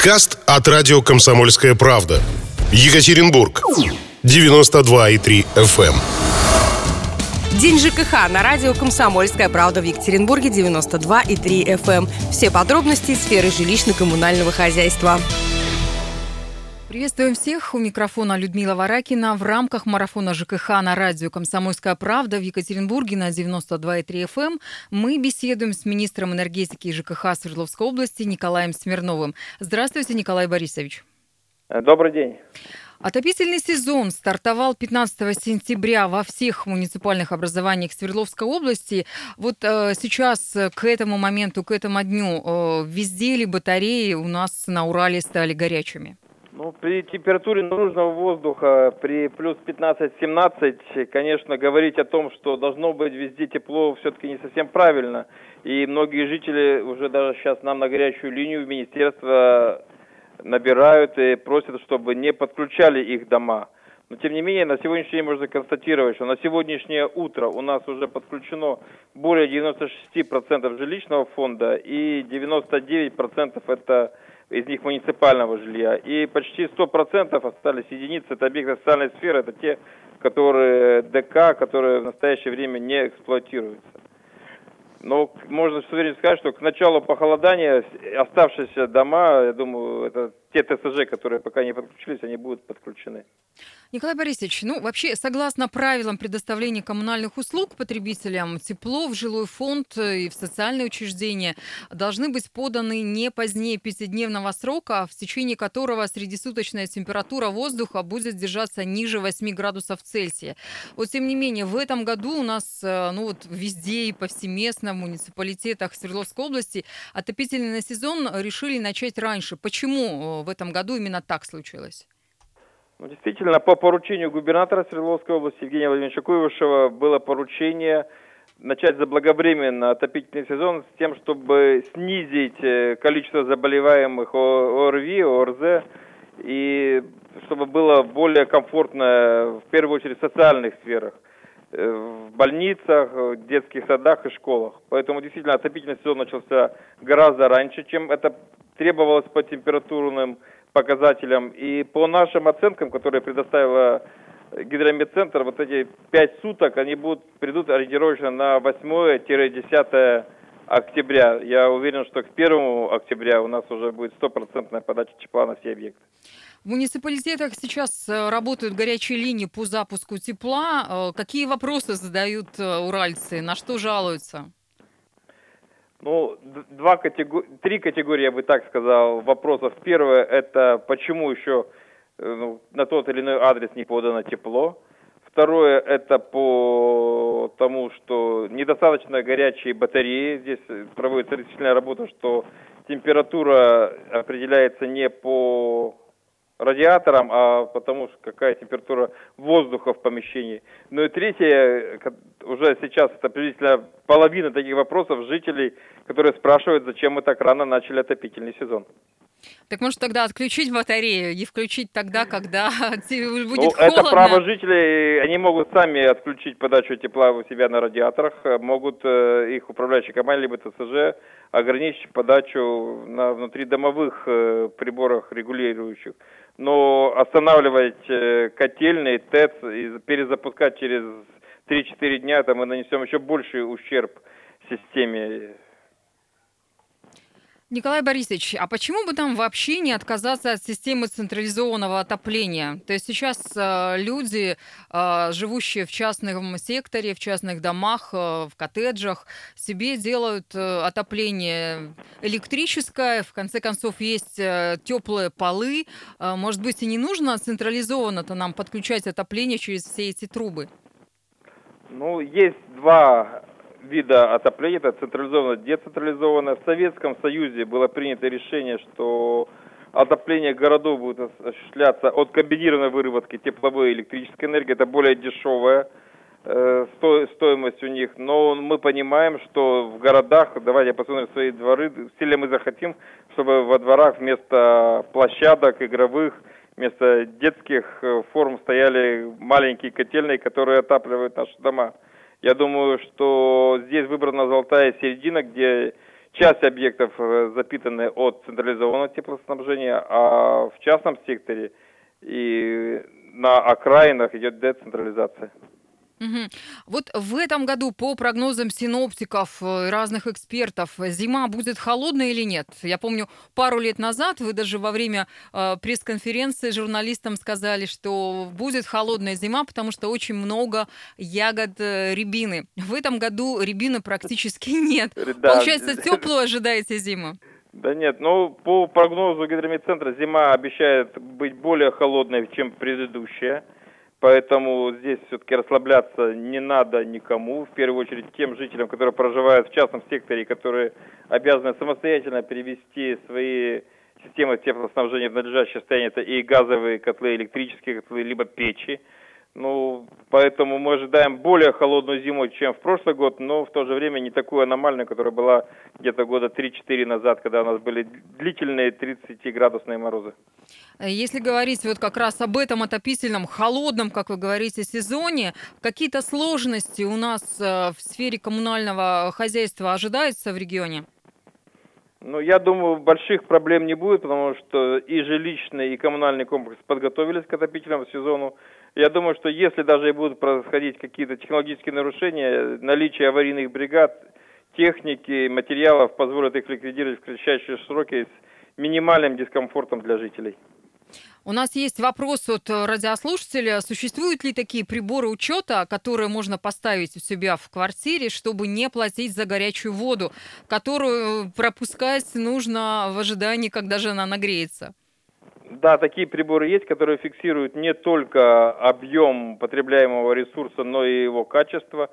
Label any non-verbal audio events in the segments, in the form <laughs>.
Подкаст от радио «Комсомольская правда». Екатеринбург. 92,3 FM. Эм. День ЖКХ на радио «Комсомольская правда» в Екатеринбурге 92,3 FM. Эм. Все подробности сферы жилищно-коммунального хозяйства. Приветствуем всех. У микрофона Людмила Варакина. В рамках марафона ЖКХ на радио «Комсомольская правда» в Екатеринбурге на 92,3 FM эм мы беседуем с министром энергетики и ЖКХ Свердловской области Николаем Смирновым. Здравствуйте, Николай Борисович. Добрый день. Отопительный сезон стартовал 15 сентября во всех муниципальных образованиях Свердловской области. Вот э, сейчас к этому моменту, к этому дню э, везде ли батареи у нас на Урале стали горячими? Ну, при температуре наружного воздуха при плюс 15-17, конечно, говорить о том, что должно быть везде тепло, все-таки не совсем правильно. И многие жители уже даже сейчас нам на горячую линию в министерство набирают и просят, чтобы не подключали их дома. Но тем не менее, на сегодняшний день можно констатировать, что на сегодняшнее утро у нас уже подключено более 96% жилищного фонда и 99% это из них муниципального жилья. И почти 100% остались единицы, это объекты социальной сферы, это те, которые ДК, которые в настоящее время не эксплуатируются. Но можно с уверенностью сказать, что к началу похолодания оставшиеся дома, я думаю, это те ТСЖ, которые пока не подключились, они будут подключены. Николай Борисович, ну вообще, согласно правилам предоставления коммунальных услуг потребителям, тепло в жилой фонд и в социальные учреждения должны быть поданы не позднее пятидневного срока, в течение которого среднесуточная температура воздуха будет держаться ниже 8 градусов Цельсия. Вот тем не менее, в этом году у нас э, ну вот везде и повсеместно в муниципалитетах Свердловской области отопительный сезон решили начать раньше. Почему в этом году именно так случилось? Ну, действительно, по поручению губернатора Свердловской области Евгения Владимировича Куевышева было поручение начать заблаговременно отопительный сезон с тем, чтобы снизить э, количество заболеваемых ОРВИ, ОРЗ, и чтобы было более комфортно, в первую очередь, в социальных сферах, э, в больницах, в детских садах и школах. Поэтому действительно отопительный сезон начался гораздо раньше, чем это требовалось по температурным показателям. И по нашим оценкам, которые предоставила гидромедцентр, вот эти пять суток, они будут, придут ориентировочно на 8-10 октября. Я уверен, что к 1 октября у нас уже будет стопроцентная подача тепла на все объекты. В муниципалитетах сейчас э, работают горячие линии по запуску тепла. Э, какие вопросы задают э, уральцы? На что жалуются? Ну, два категор... три категории, я бы так сказал, вопросов. Первое, это почему еще э, ну, на тот или иной адрес не подано тепло. Второе, это по тому, что недостаточно горячие батареи. Здесь проводится решительная работа, что температура определяется не по радиатором, а потому что какая температура воздуха в помещении. Ну и третье, уже сейчас это приблизительно половина таких вопросов жителей, которые спрашивают, зачем мы так рано начали отопительный сезон. Так может тогда отключить батарею и включить тогда, когда <laughs> будет ну, холодно? Это право жителей, они могут сами отключить подачу тепла у себя на радиаторах, могут э, их управляющие компании, либо ТСЖ, ограничить подачу на внутридомовых э, приборах регулирующих. Но останавливать э, котельные, ТЭЦ и перезапускать через 3-4 дня, там мы нанесем еще больший ущерб системе Николай Борисович, а почему бы там вообще не отказаться от системы централизованного отопления? То есть сейчас э, люди, э, живущие в частном секторе, в частных домах, э, в коттеджах, себе делают э, отопление электрическое, в конце концов есть э, теплые полы. Э, может быть, и не нужно централизованно-то нам подключать отопление через все эти трубы? Ну, есть два вида отопления, это централизованное, децентрализованное. В Советском Союзе было принято решение, что отопление городов будет осуществляться от комбинированной выработки тепловой и электрической энергии. Это более дешевая э, стоимость у них. Но мы понимаем, что в городах, давайте посмотрим свои дворы, все мы захотим, чтобы во дворах вместо площадок игровых, вместо детских э, форм стояли маленькие котельные, которые отапливают наши дома. Я думаю, что здесь выбрана золотая середина, где часть объектов э, запитаны от централизованного теплоснабжения, а в частном секторе и на окраинах идет децентрализация. Мгм. Вот в этом году, по прогнозам синоптиков э, и разных экспертов, зима будет холодной или нет? Я помню, пару лет назад вы даже во время э, пресс-конференции журналистам сказали, что будет холодная зима, потому что очень много ягод э, рябины. В этом году рябины практически <laughs> нет. Да, Получается, теплую <laughs> ожидаете зиму? Да нет, ну по прогнозу гидрометцентра зима обещает быть более холодной, чем предыдущая. Поэтому здесь все-таки расслабляться не надо никому, в первую очередь тем жителям, которые проживают в частном секторе, которые обязаны самостоятельно перевести свои системы теплоснабжения в надлежащее состояние, это и газовые котлы, электрические котлы, либо печи. Ну, поэтому мы ожидаем более холодную зиму, чем в прошлый год, но в то же время не такую аномальную, которая была где-то года 3-4 назад, когда у нас были длительные 30-градусные морозы. Если говорить вот как раз об этом отопительном, холодном, как вы говорите, сезоне, какие-то сложности у нас э, в сфере коммунального хозяйства ожидаются в регионе? Ну, я думаю, больших проблем не будет, потому что и жилищный, и коммунальный комплекс подготовились к отопительному сезону. Я думаю, что если даже и будут происходить какие-то технологические нарушения, наличие аварийных бригад, техники, материалов позволит их ликвидировать в кратчайшие сроки с минимальным дискомфортом для жителей. У нас есть вопрос от радиослушателя. Существуют ли такие приборы учета, которые можно поставить у себя в квартире, чтобы не платить за горячую воду, которую пропускать нужно в ожидании, когда же она нагреется? Да, такие приборы есть, которые фиксируют не только объем потребляемого ресурса, но и его качество.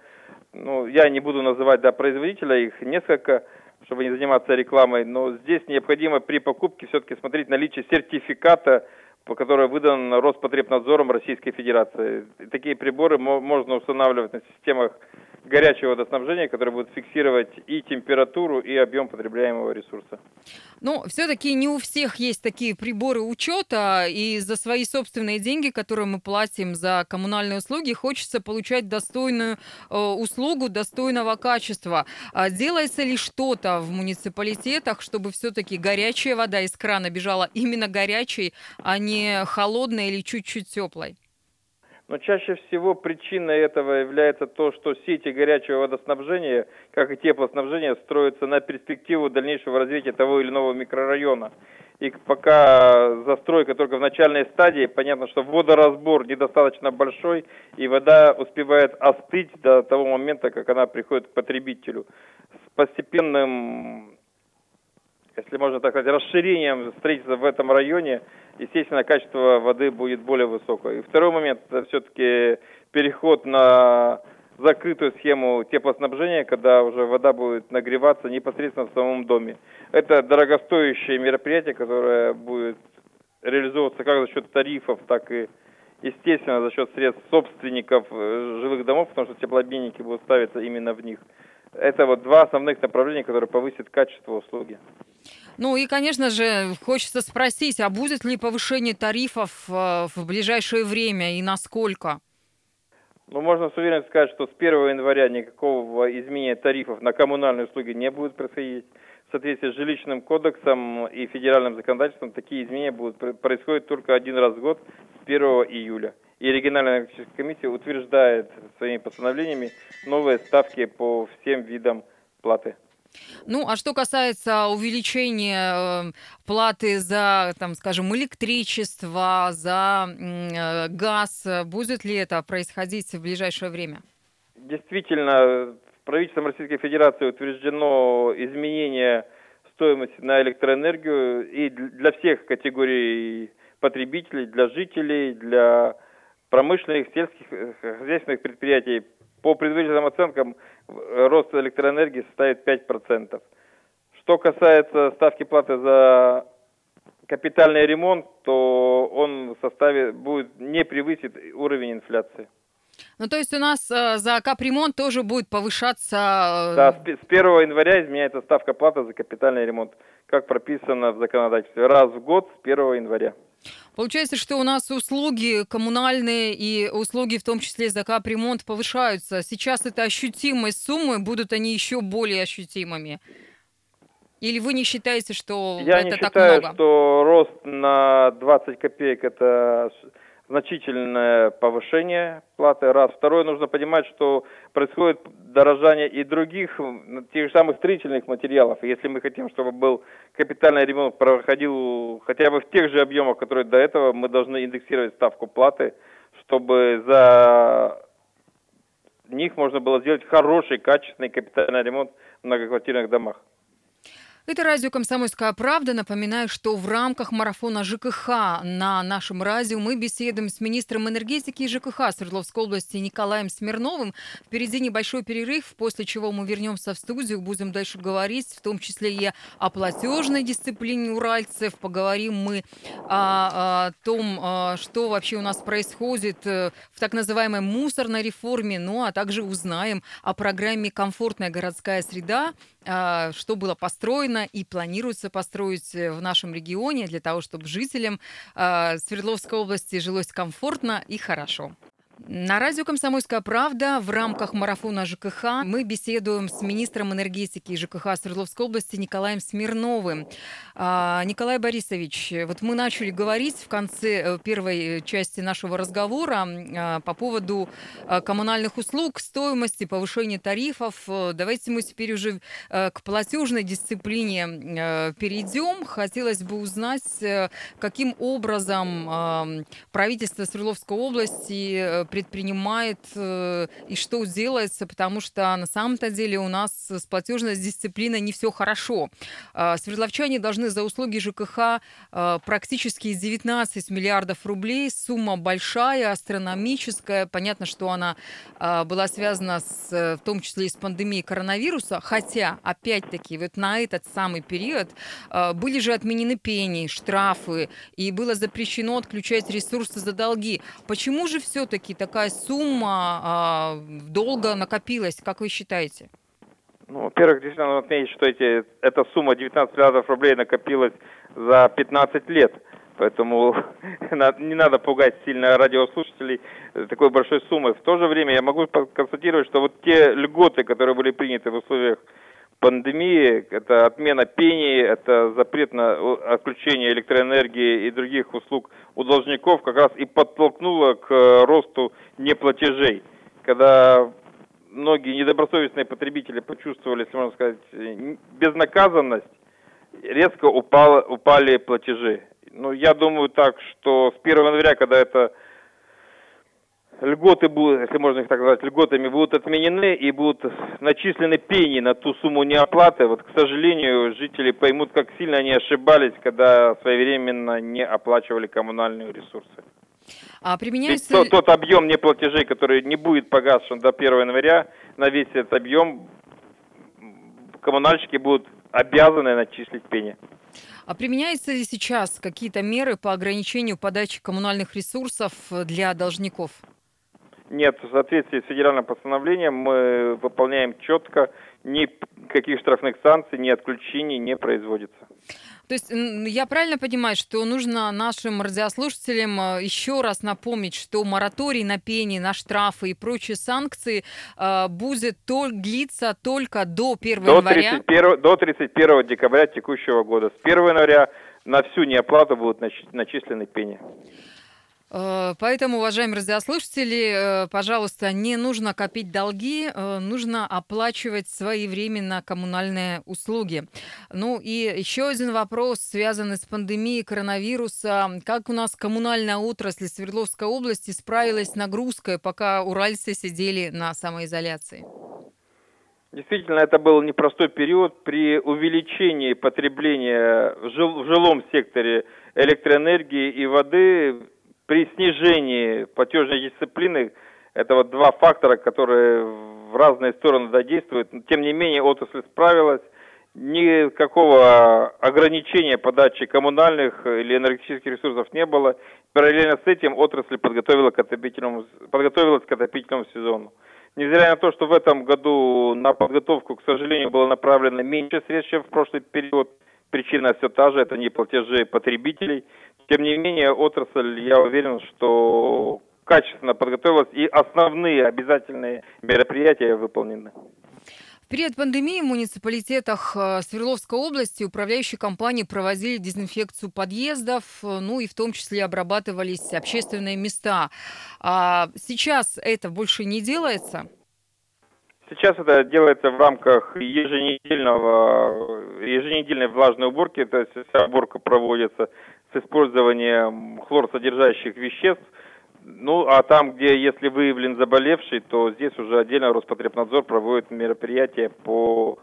Ну, я не буду называть да, производителя, их несколько, чтобы не заниматься рекламой, но здесь необходимо при покупке все-таки смотреть наличие сертификата, по которой выдан Роспотребнадзором Российской Федерации. Такие приборы можно устанавливать на системах горячего водоснабжения, которое будет фиксировать и температуру, и объем потребляемого ресурса. Но все-таки не у всех есть такие приборы учета, и за свои собственные деньги, которые мы платим за коммунальные услуги, хочется получать достойную э, услугу, достойного качества. А делается ли что-то в муниципалитетах, чтобы все-таки горячая вода из крана бежала именно горячей, а не холодной или чуть-чуть теплой? Но чаще всего причиной этого является то, что сети горячего водоснабжения, как и теплоснабжения, строятся на перспективу дальнейшего развития того или иного микрорайона. И пока застройка только в начальной стадии, понятно, что водоразбор недостаточно большой, и вода успевает остыть до того момента, как она приходит к потребителю. С постепенным если можно так сказать, расширением строительства в этом районе, естественно, качество воды будет более высокое. И второй момент, это все-таки переход на закрытую схему теплоснабжения, когда уже вода будет нагреваться непосредственно в самом доме. Это дорогостоящее мероприятие, которое будет реализовываться как за счет тарифов, так и, естественно, за счет средств собственников э, жилых домов, потому что теплообменники будут ставиться именно в них. Это вот два основных направления, которые повысят качество услуги. Ну и, конечно же, хочется спросить, а будет ли повышение тарифов э, в ближайшее время и насколько? Ну, можно с уверенностью сказать, что с 1 января никакого изменения тарифов на коммунальные услуги не будет происходить. В соответствии с жилищным кодексом и федеральным законодательством такие изменения будут происходить только один раз в год с 1 июля и региональная комиссия утверждает своими постановлениями новые ставки по всем видам платы. Ну, а что касается увеличения э, платы за, там, скажем, электричество, за э, газ, будет ли это происходить в ближайшее время? Действительно, правительством Российской Федерации утверждено изменение стоимости на электроэнергию и для всех категорий потребителей, для жителей, для промышленных, сельских, э, хозяйственных предприятий. По предварительным оценкам рост электроэнергии составит 5%. Что касается ставки платы за капитальный ремонт, то он в составе будет не превысит уровень инфляции. Ну, то есть у нас э, за капремонт тоже будет повышаться... Э... Да, с 1 января изменяется ставка платы за капитальный ремонт, как прописано в законодательстве. Раз в год с 1 января. Получается, что у нас услуги коммунальные и услуги, в том числе за капремонт, повышаются. Сейчас это ощутимые суммы, будут они еще более ощутимыми. Или вы не считаете, что Я это не так считаю, много? что рост на 20 копеек это значительное повышение платы. Раз. Второе, нужно понимать, что происходит дорожание и других, тех же самых строительных материалов. Если мы хотим, чтобы был капитальный ремонт проходил хотя бы в тех же объемах, которые до этого, мы должны индексировать ставку платы, чтобы за них можно было сделать хороший, качественный капитальный ремонт в многоквартирных домах. Это радио «Комсомольская правда». Напоминаю, что в рамках марафона ЖКХ на нашем радио мы беседуем с министром энергетики и ЖКХ Свердловской области Николаем Смирновым. Впереди небольшой перерыв, после чего мы вернемся в студию, будем дальше говорить, в том числе и о платежной дисциплине уральцев. Поговорим мы о, о том, что вообще у нас происходит э, в так называемой мусорной реформе, ну а также узнаем о программе «Комфортная городская среда», что было построено и планируется построить э, в нашем регионе для того, чтобы жителям а, Свердловской области жилось комфортно и хорошо. На радио «Комсомольская правда» в рамках марафона ЖКХ мы беседуем с министром энергетики ЖКХ Свердловской области Николаем Смирновым. А, Николай Борисович, вот мы начали говорить в конце э, первой части нашего разговора а, по поводу а, коммунальных услуг, стоимости, повышения тарифов. Давайте мы теперь уже э, к платежной дисциплине э, перейдем. Хотелось бы узнать, каким образом правительство Свердловской области предпринимает э, и что делается, потому что на самом-то деле у нас с платежной дисциплиной не все хорошо. Э, свердловчане должны за услуги ЖКХ э, практически 19 миллиардов рублей. Сумма большая, астрономическая. Понятно, что она э, была связана с, в том числе и с пандемией коронавируса, хотя, опять-таки, вот на этот самый период э, были же отменены пени, штрафы, и было запрещено отключать ресурсы за долги. Почему же все-таки такая сумма а, долго накопилась, как вы считаете? Ну, во-первых, действительно надо отметить, что эти, эта сумма 19 миллиардов рублей накопилась за 15 лет. Поэтому <laughs> не надо пугать сильно радиослушателей такой большой суммой. В то же время я могу констатировать, что вот те льготы, которые были приняты в условиях пандемии, это отмена пени, это запрет на отключение электроэнергии и других услуг у должников как раз и подтолкнуло к росту неплатежей. Когда многие недобросовестные потребители почувствовали, если можно сказать, безнаказанность, резко упало, упали платежи. Ну, я думаю так, что с 1 января, когда это льготы будут, если можно их так назвать, льготами будут отменены и будут начислены пени на ту сумму неоплаты. Вот, к сожалению, жители поймут, как сильно они ошибались, когда своевременно не оплачивали коммунальные ресурсы. А применяется... Ведь тот, тот объем неплатежей, который не будет погашен до 1 января, на весь этот объем коммунальщики будут обязаны начислить пени. А применяются ли сейчас какие-то меры по ограничению подачи коммунальных ресурсов для должников? Нет, в соответствии с федеральным постановлением мы выполняем четко, никаких штрафных санкций, ни отключений не производится. То есть я правильно понимаю, что нужно нашим радиослушателям э, еще раз напомнить, что мораторий на пени, на штрафы и прочие санкции э, будет то, длиться только до 1 до января? 31, до 31 декабря текущего года. С 1 января на всю неоплату будут начислены пени. Э, поэтому, уважаемые радиослушатели, э, пожалуйста, не нужно копить долги, э, нужно оплачивать своевременно коммунальные услуги. Ну и еще один вопрос, связанный с пандемией коронавируса. Как у нас коммунальная отрасль Свердловской области справилась с нагрузкой, пока уральцы сидели на самоизоляции? Действительно, это был непростой период. При увеличении потребления в жилом секторе электроэнергии и воды при снижении платежной дисциплины это вот два фактора, которые в разные стороны задействуют. Тем не менее, отрасль справилась. Никакого ограничения подачи коммунальных или энергетических ресурсов не было. Параллельно с этим отрасль подготовила к отопительному, подготовилась к отопительному сезону. Невзирая на то, что в этом году на подготовку, к сожалению, было направлено меньше средств, чем в прошлый период, причина все та же, это не платежи потребителей – тем не менее, отрасль, я уверен, что качественно подготовилась и основные обязательные мероприятия выполнены. В период пандемии в муниципалитетах э, Свердловской области управляющие компании проводили дезинфекцию подъездов, э, ну и в том числе обрабатывались общественные места. А сейчас это больше не делается? Сейчас это делается в рамках еженедельного, еженедельной влажной уборки, то есть вся уборка проводится с использованием хлорсодержащих веществ. Ну, а там, где, если выявлен заболевший, то здесь уже отдельно Роспотребнадзор проводит мероприятия по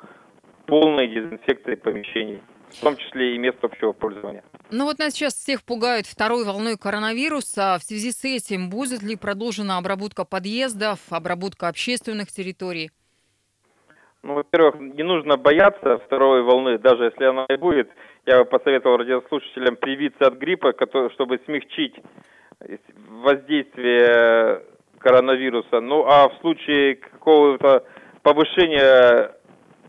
полной дезинфекции помещений в том числе и мест общего пользования. Ну вот нас сейчас всех пугают второй волной коронавируса. В связи с этим будет ли продолжена обработка подъездов, обработка общественных территорий? Ну, во-первых, не нужно бояться второй волны, даже если она и будет. Я бы посоветовал радиослушателям привиться от гриппа, чтобы смягчить воздействие коронавируса. Ну, а в случае какого-то повышения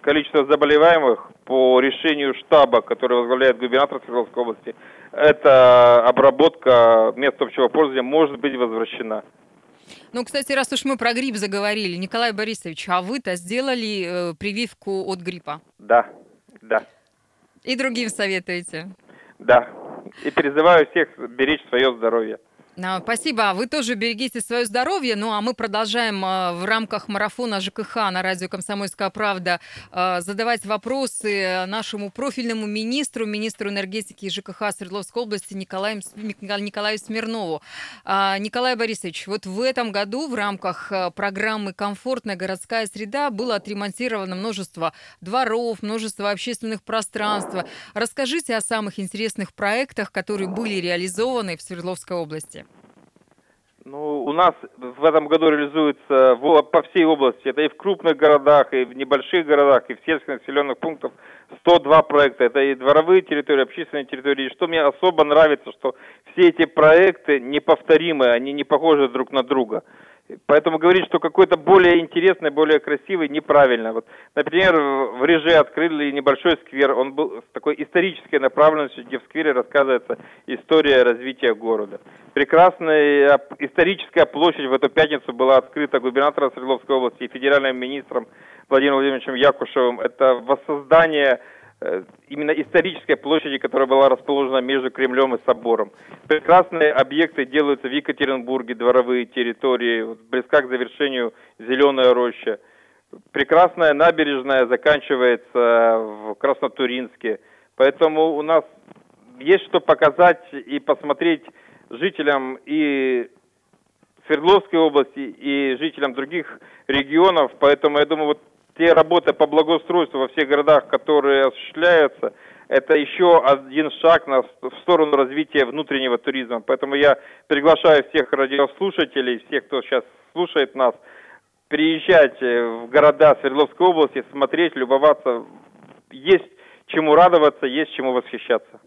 количества заболеваемых по решению штаба, который возглавляет губернатор Свердловской области, эта обработка мест общего пользования может быть возвращена. Ну, кстати, раз уж мы про грипп заговорили, Николай Борисович, а вы-то сделали э, прививку от гриппа? Да, да. И другим советуете? Да. И призываю всех беречь свое здоровье. А, спасибо. Вы тоже берегите свое здоровье. Ну, а мы продолжаем а, в рамках марафона ЖКХ на радио «Комсомольская правда» а, задавать вопросы нашему профильному министру, министру энергетики и ЖКХ Свердловской области Николаю, Николаю Смирнову. Николай Борисович, вот в этом году в рамках программы «Комфортная городская среда» было отремонтировано множество дворов, множество общественных пространств. Расскажите о самых интересных проектах, которые были реализованы в Свердловской области. Ну, у нас в этом году реализуется по всей области, это и в крупных городах, и в небольших городах, и в сельских населенных пунктах 102 проекта. Это и дворовые территории, общественные территории. И что мне особо нравится, что все эти проекты неповторимые, они не похожи друг на друга. Поэтому говорить, что какой-то более интересный, более красивый, неправильно. Вот, например, в Реже открыли небольшой сквер, он был с такой исторической направленностью, где в сквере рассказывается история развития города. Прекрасная историческая площадь в эту пятницу была открыта губернатором Свердловской области и федеральным министром Владимиром Владимировичем Якушевым. Это воссоздание именно исторической площади, которая была расположена между Кремлем и собором. Прекрасные объекты делаются в Екатеринбурге, дворовые территории, близка к завершению Зеленая роща. Прекрасная набережная заканчивается в Краснотуринске. Поэтому у нас есть что показать и посмотреть жителям и Свердловской области и жителям других регионов. Поэтому я думаю, вот те работы по благоустройству во всех городах, которые осуществляются, это еще один шаг на, в сторону развития внутреннего туризма. Поэтому я приглашаю всех радиослушателей, всех, кто сейчас слушает нас, приезжать в города Свердловской области, смотреть, любоваться. Есть чему радоваться, есть чему восхищаться.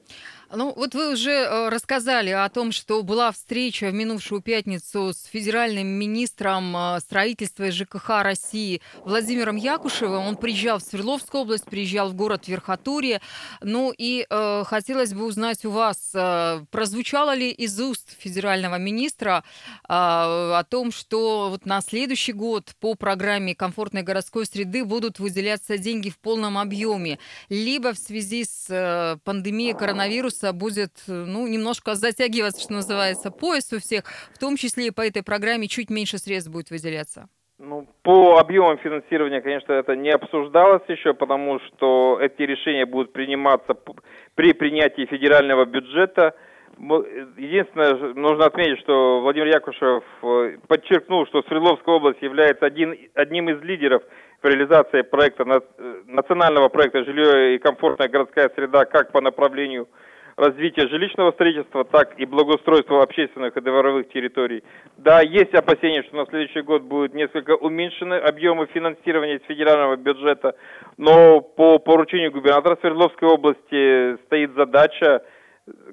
Ну, вот вы уже э, рассказали о том, что была встреча в минувшую пятницу с федеральным министром э, строительства и ЖКХ России Владимиром Якушевым. Он приезжал в Свердловскую область, приезжал в город Верхотурье. Ну и э, хотелось бы узнать у вас, э, прозвучало ли из уст федерального министра э, о том, что вот на следующий год по программе комфортной городской среды будут выделяться деньги в полном объеме, либо в связи с э, пандемией коронавируса вируса будет, ну, немножко затягиваться, что называется, пояс у всех, в том числе и по этой программе чуть меньше средств будет выделяться? Ну, по объемам финансирования, конечно, это не обсуждалось еще, потому что эти решения будут приниматься при принятии федерального бюджета. Единственное, нужно отметить, что Владимир Якушев э, подчеркнул, что Свердловская область является один, одним из лидеров в реализации проекта, э, национального проекта «Жилье и комфортная городская среда» как по направлению развития жилищного строительства, так и благоустройства общественных и дворовых территорий. Да, есть опасения, что на следующий год будут несколько уменьшены объемы финансирования из федерального бюджета, но по поручению губернатора Свердловской области стоит задача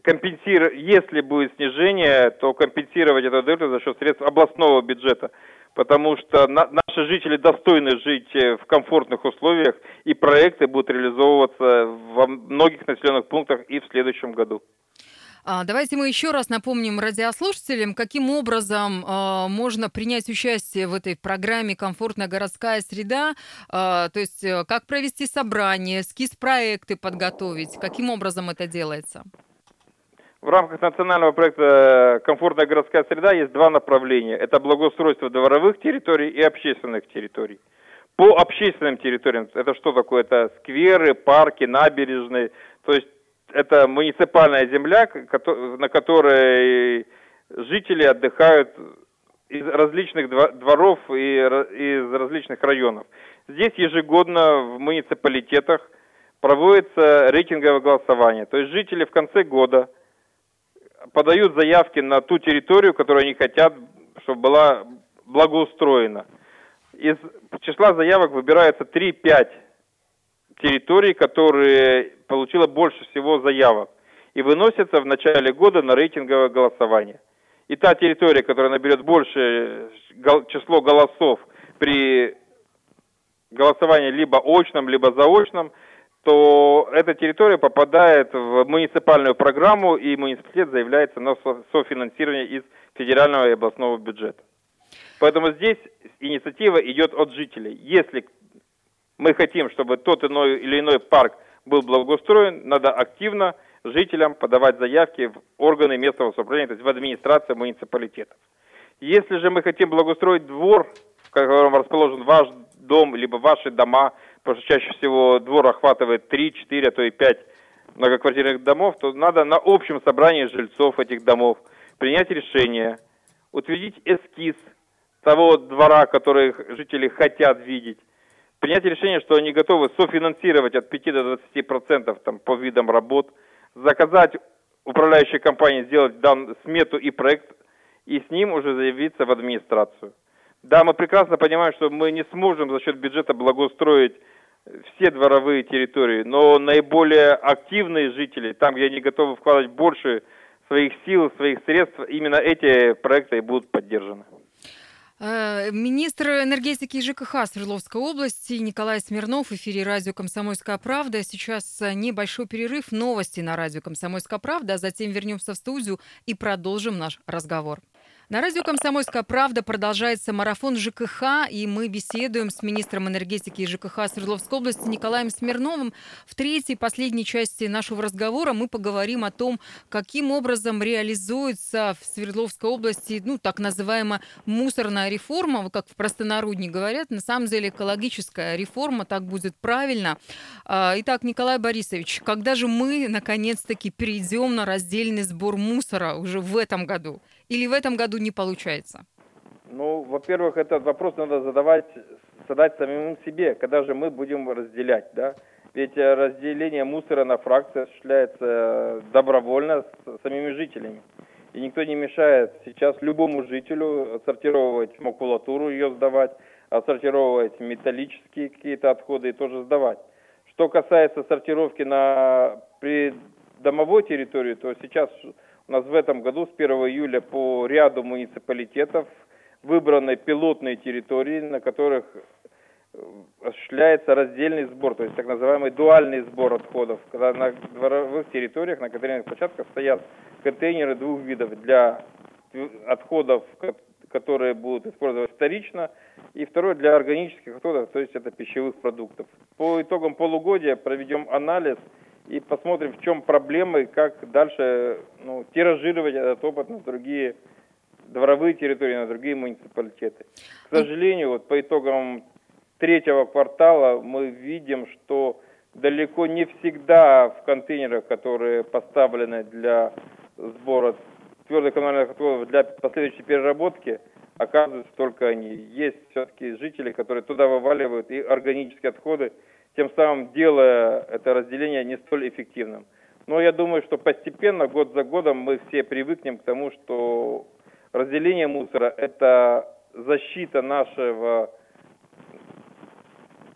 компенсировать, если будет снижение, то компенсировать это дырку за счет средств областного бюджета потому что на, наши жители достойны жить э, в комфортных условиях, и проекты будут реализовываться во многих населенных пунктах и в следующем году. А, давайте мы еще раз напомним радиослушателям, каким образом э, можно принять участие в этой программе «Комфортная городская среда», э, то есть э, как провести собрание, эскиз-проекты подготовить, каким образом это делается? В рамках национального проекта «Комфортная городская среда» есть два направления. Это благоустройство дворовых территорий и общественных территорий. По общественным территориям, это что такое? Это скверы, парки, набережные. То есть это муниципальная земля, на которой жители отдыхают из различных дворов и из различных районов. Здесь ежегодно в муниципалитетах проводится рейтинговое голосование. То есть жители в конце года – подают заявки на ту территорию, которую они хотят, чтобы была благоустроена. Из числа заявок выбирается 3-5 территорий, которые получила больше всего заявок и выносятся в начале года на рейтинговое голосование. И та территория, которая наберет большее число голосов при голосовании либо очном, либо заочном – то эта территория попадает в муниципальную программу, и муниципалитет заявляется на софинансирование из федерального и областного бюджета. Поэтому здесь инициатива идет от жителей. Если мы хотим, чтобы тот иной или иной парк был благоустроен, надо активно жителям подавать заявки в органы местного самоуправления, то есть в администрацию муниципалитетов. Если же мы хотим благоустроить двор, в котором расположен ваш дом, либо ваши дома, потому что чаще всего двор охватывает 3, 4, а то и 5 многоквартирных домов, то надо на общем собрании жильцов этих домов принять решение, утвердить эскиз того двора, который жители хотят видеть, принять решение, что они готовы софинансировать от 5 до 20 процентов там, по видам работ, заказать управляющей компании сделать дан, смету и проект, и с ним уже заявиться в администрацию. Да, мы прекрасно понимаем, что мы не сможем за счет бюджета благоустроить все дворовые территории, но наиболее активные жители, там, где они готовы вкладывать больше своих сил, своих средств, именно эти проекты и будут поддержаны. Э, министр энергетики и ЖКХ Свердловской области Николай Смирнов в эфире радио «Комсомольская правда». Сейчас небольшой перерыв, новости на радио «Комсомольская правда», а затем вернемся в студию и продолжим наш разговор. На радио «Комсомольская правда» продолжается марафон ЖКХ, и мы беседуем с министром энергетики и ЖКХ Свердловской области Николаем Смирновым. В третьей, последней части нашего разговора мы поговорим о том, каким образом реализуется в Свердловской области ну, так называемая мусорная реформа, как в простонародье говорят, на самом деле экологическая реформа, так будет правильно. А, итак, Николай Борисович, когда же мы наконец-таки перейдем на раздельный сбор мусора уже в этом году? Или в этом году не получается? Ну, во-первых, этот вопрос надо задавать, задать самим себе, когда же мы будем разделять, да? Ведь э, разделение мусора на фракции осуществляется добровольно с самими жителями. И никто не мешает сейчас любому жителю сортировать макулатуру, ее сдавать, отсортировать металлические какие-то отходы и тоже сдавать. Что касается сортировки на придомовой территории, то сейчас у нас в этом году с 1 июля по ряду муниципалитетов выбраны пилотные территории, на которых э, осуществляется раздельный сбор, то есть так называемый дуальный сбор отходов, когда на дворовых территориях, на контейнерных площадках стоят контейнеры двух видов для отходов, которые будут использовать вторично, и второй для органических отходов, то есть это пищевых продуктов. По итогам полугодия проведем анализ и посмотрим, в чем проблемы и как дальше ну, тиражировать этот опыт на другие дворовые территории, на другие муниципалитеты. К сожалению, вот по итогам третьего квартала мы видим, что далеко не всегда в контейнерах, которые поставлены для сбора твердых коммунальных отходов для последующей переработки, оказываются только они. Есть все-таки жители, которые туда вываливают и органические отходы, тем самым делая это разделение не столь эффективным. Но я думаю, что постепенно, год за годом, мы все привыкнем к тому, что разделение мусора – это защита нашего,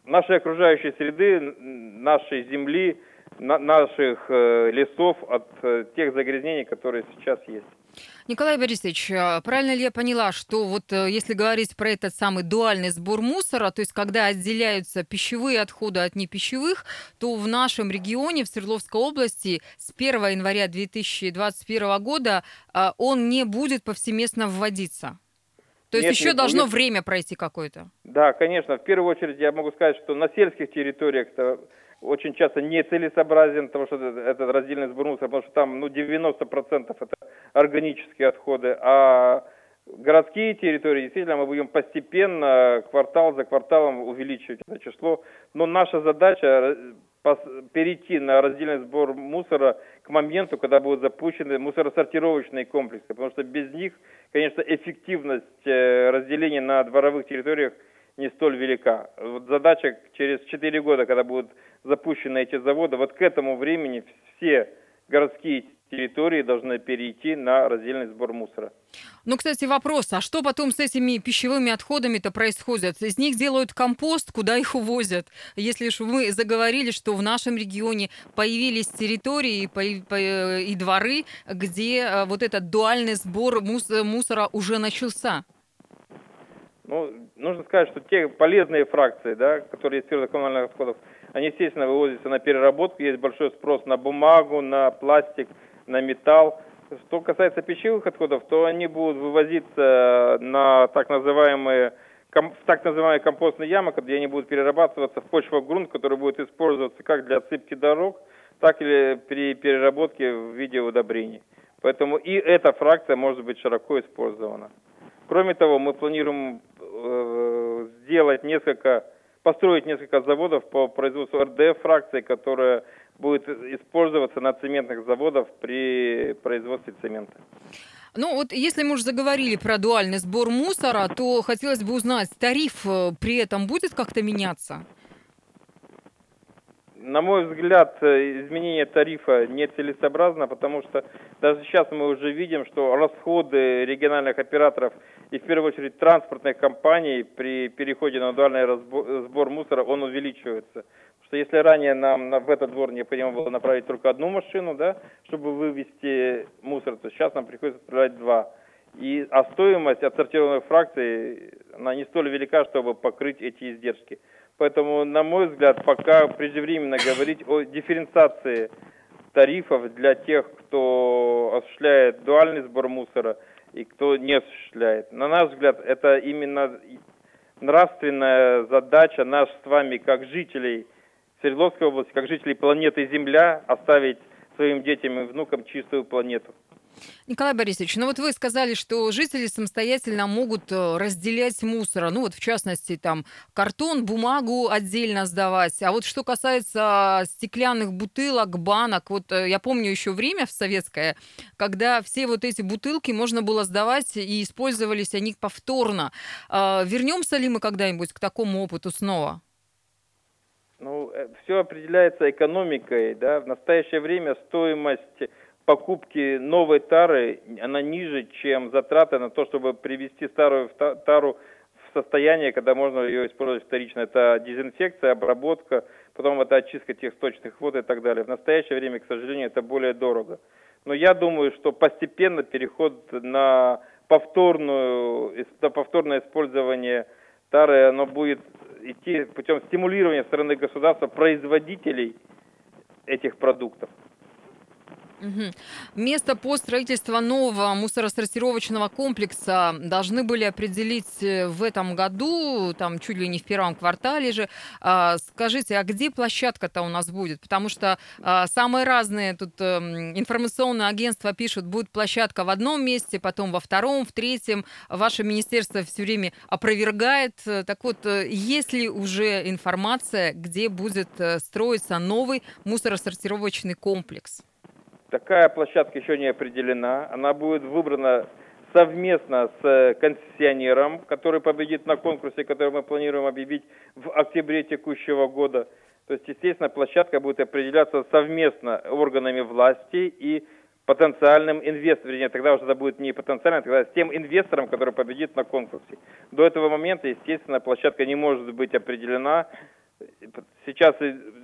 нашей окружающей среды, нашей земли, наших лесов от тех загрязнений, которые сейчас есть. Николай Борисович, а правильно ли я поняла, что вот э, если говорить про этот самый дуальный сбор мусора, то есть когда отделяются пищевые отходы от непищевых, то в нашем регионе, в Свердловской области, с 1 января 2021 года а, он не будет повсеместно вводиться? То есть Нет, еще должно будет. время пройти какое-то? Да, конечно. В первую очередь я могу сказать, что на сельских территориях очень часто нецелесообразен, потому что это раздельный сбор мусора, потому что там ну, 90% это органические отходы, а городские территории, действительно, мы будем постепенно, квартал за кварталом увеличивать это число. Но наша задача э, перейти на раздельный сбор мусора моменту, когда будут запущены мусоросортировочные комплексы, потому что без них, конечно, эффективность э, разделения на дворовых территориях не столь велика. Вот задача через 4 года, когда будут запущены эти заводы, вот к этому времени все городские территории должны перейти на раздельный сбор мусора. Ну, кстати, вопрос, а что потом с этими пищевыми отходами-то происходит? Из них делают компост, куда их увозят? Если уж мы заговорили, что в нашем регионе появились территории и дворы, где э, вот этот дуальный сбор мусора уже начался. Ну, нужно сказать, что те полезные фракции, да, которые есть коммунальных отходов, они, естественно, вывозятся на переработку, есть большой спрос на бумагу, на пластик, на металл. Что касается пищевых отходов, то они будут вывозиться на так называемые в так называемые компостные ямы, где они будут перерабатываться в почвогрунт, который будет использоваться как для отсыпки дорог, так и при переработке в виде удобрений. Поэтому и эта фракция может быть широко использована. Кроме того, мы планируем э, сделать несколько, построить несколько заводов по производству РДФ-фракции, которая будет использоваться на цементных заводах при производстве цемента. Ну вот если мы уже заговорили про дуальный сбор мусора, то хотелось бы узнать, тариф э, при этом будет как-то меняться? На мой взгляд, э, изменение тарифа нецелесообразно, потому что даже сейчас мы уже видим, что расходы региональных операторов и в первую очередь транспортных компаний при переходе на дуальный сбор мусора, он увеличивается. Потому что если ранее нам в этот двор необходимо было направить только одну машину, да, чтобы вывести мусор, то сейчас нам приходится отправлять два. И, а стоимость отсортированных фракций, она не столь велика, чтобы покрыть эти издержки. Поэтому, на мой взгляд, пока преждевременно говорить о дифференциации тарифов для тех, кто осуществляет дуальный сбор мусора и кто не осуществляет. На наш взгляд, это именно нравственная задача нас с вами, как жителей Свердловской области, как жителей планеты Земля, оставить своим детям и внукам чистую планету. Николай Борисович, ну вот вы сказали, что жители самостоятельно могут э, разделять мусор, ну вот в частности там картон, бумагу отдельно сдавать, а вот что касается стеклянных бутылок, банок, вот э, я помню еще время в советское, когда все вот эти бутылки можно было сдавать и использовались они повторно. А, вернемся ли мы когда-нибудь к такому опыту снова? Ну, э, все определяется экономикой, да, в настоящее время стоимость покупки новой тары, она ниже, чем затраты на то, чтобы привести старую тару в состояние, когда можно ее использовать вторично. Это дезинфекция, обработка, потом это очистка тех сточных вод и так далее. В настоящее время, к сожалению, это более дорого. Но я думаю, что постепенно переход на повторную, на повторное использование тары, оно будет идти путем стимулирования стороны государства производителей этих продуктов. Угу. Место по строительству нового мусоросортировочного комплекса должны были определить э, в этом году, там чуть ли не в первом квартале же. А, скажите, а где площадка-то у нас будет? Потому что а, самые разные тут а, информационные агентства пишут, будет площадка в одном месте, потом во втором, в третьем. Ваше министерство все время опровергает. Так вот, э, есть ли уже информация, где будет строиться новый мусоросортировочный комплекс? Такая площадка еще не определена. Она будет выбрана совместно с концессионером, который победит на конкурсе, который мы планируем объявить в октябре текущего года. То есть, естественно, площадка будет определяться совместно органами власти и потенциальным инвестором, вернее, тогда уже это будет не потенциальным, тогда с тем инвестором, который победит на конкурсе. До этого момента, естественно, площадка не может быть определена Сейчас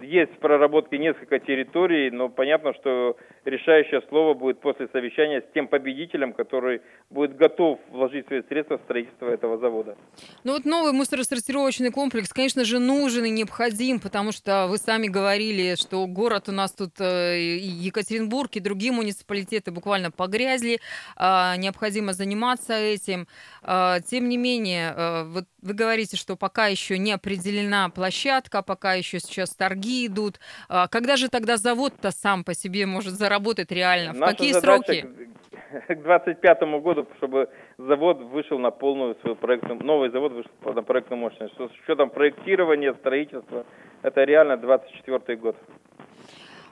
есть в проработке несколько территорий, но понятно, что решающее слово будет после совещания с тем победителем, который будет готов вложить свои средства в строительство этого завода. Ну вот новый мусоросортировочный комплекс, конечно же, нужен и необходим, потому что вы сами говорили, что город у нас тут э, Екатеринбург и другие муниципалитеты буквально погрязли, а, необходимо заниматься этим. А, тем не менее, э, вот вы говорите, что пока еще не определена площадка, пока еще сейчас торги идут. А, когда же тогда завод-то сам по себе может заработать реально? В Наша какие сроки? К <laughs> 2025 году, чтобы завод вышел на полную свою проектную, новый завод вышел на проектную мощность. С учетом проектирования, строительства, это реально 24 год.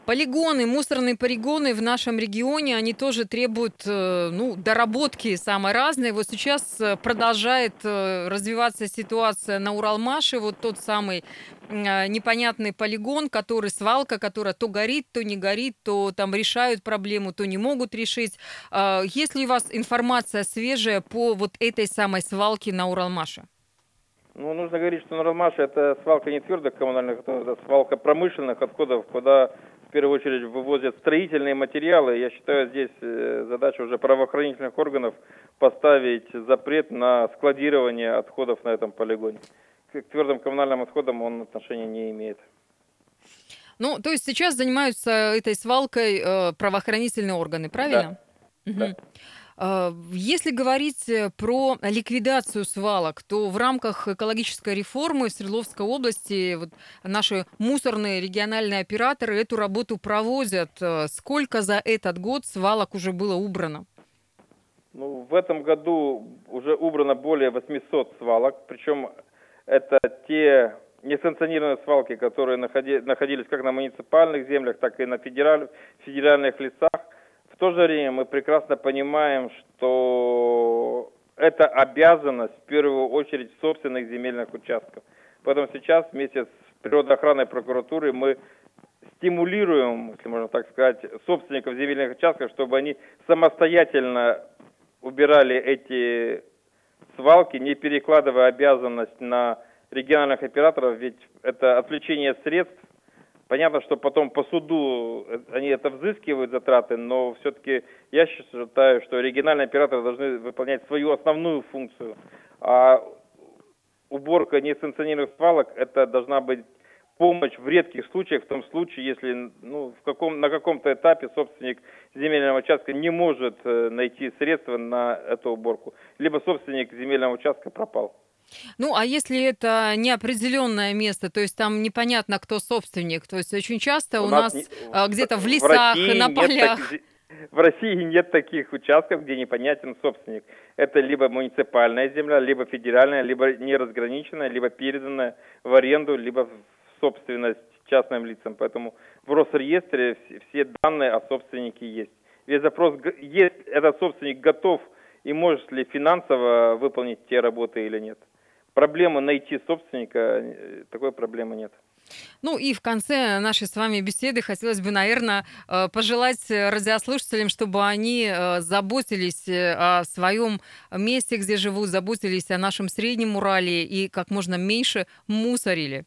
Полигоны, мусорные полигоны в нашем регионе, они тоже требуют э, ну, доработки самые разные. Вот сейчас э, продолжает э, развиваться ситуация на Уралмаше, вот тот самый непонятный полигон, который свалка, которая то горит, то не горит, то там решают проблему, то не могут решить. Есть ли у вас информация свежая по вот этой самой свалке на Уралмаше? Ну, нужно говорить, что на Уралмаше это свалка не твердых коммунальных это свалка промышленных отходов, куда первую очередь вывозят строительные материалы. Я считаю, здесь э, задача уже правоохранительных органов поставить запрет на складирование отходов на этом полигоне. К твердым коммунальным отходам он отношения не имеет. Ну, то есть сейчас занимаются этой свалкой э, правоохранительные органы, правильно? Да. Угу. да. А, если говорить э, про ликвидацию свалок, то в рамках экологической реформы Свердловской области вот наши мусорные региональные операторы эту работу проводят. Э, сколько за этот год свалок уже было убрано? Ну, в этом году уже убрано более 800 свалок, причем это те несанкционированные свалки, которые находились как на муниципальных землях, так и на федераль, федеральных лесах. В то же время мы прекрасно понимаем, что это обязанность в первую очередь собственных земельных участков. Поэтому сейчас вместе с природоохранной прокуратурой мы стимулируем, если можно так сказать, собственников земельных участков, чтобы они самостоятельно убирали эти свалки, не перекладывая обязанность на региональных операторов, ведь это отвлечение средств Понятно, что потом по суду э, они это взыскивают затраты, но все-таки я считаю, что региональные операторы должны выполнять свою основную функцию. А уборка несанкционированных свалок это должна быть помощь в редких случаях, в том случае, если ну, в каком, на каком-то этапе собственник земельного участка не может э, найти средства на эту уборку, либо собственник земельного участка пропал. Ну, а если это неопределенное место, то есть там непонятно, кто собственник, то есть очень часто у, у нас, не... где-то в лесах, в на полях... Таких... В России нет таких участков, где непонятен собственник. Это либо муниципальная земля, либо федеральная, либо неразграниченная, либо переданная в аренду, либо в собственность частным лицам. Поэтому в Росреестре все данные о собственнике есть. Весь запрос, есть этот собственник готов и может ли финансово выполнить те работы или нет проблемы найти собственника, э, такой проблемы нет. Ну и в конце нашей с вами беседы хотелось бы, наверное, э, пожелать радиослушателям, чтобы они э, заботились о своем месте, где живут, заботились о нашем среднем Урале и как можно меньше мусорили.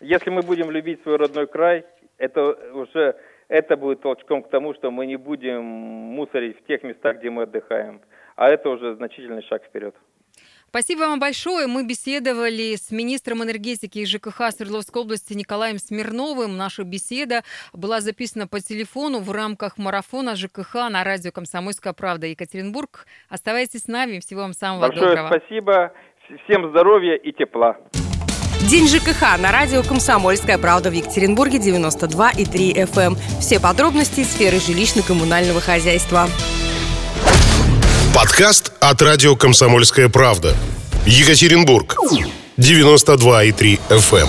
Если мы будем любить свой родной край, это уже это будет толчком к тому, что мы не будем мусорить в тех местах, где мы отдыхаем. А это уже значительный шаг вперед. Спасибо вам большое. Мы беседовали с министром энергетики и ЖКХ Свердловской области Николаем Смирновым. Наша беседа была записана по телефону в рамках марафона ЖКХ на радио «Комсомольская правда» Екатеринбург. Оставайтесь с нами. Всего вам самого Большое доброго. спасибо. Всем здоровья и тепла. День ЖКХ на радио «Комсомольская правда» в Екатеринбурге 92,3 FM. Эм. Все подробности сферы жилищно-коммунального хозяйства. Подкаст от радио «Комсомольская правда». Екатеринбург. 92,3 FM.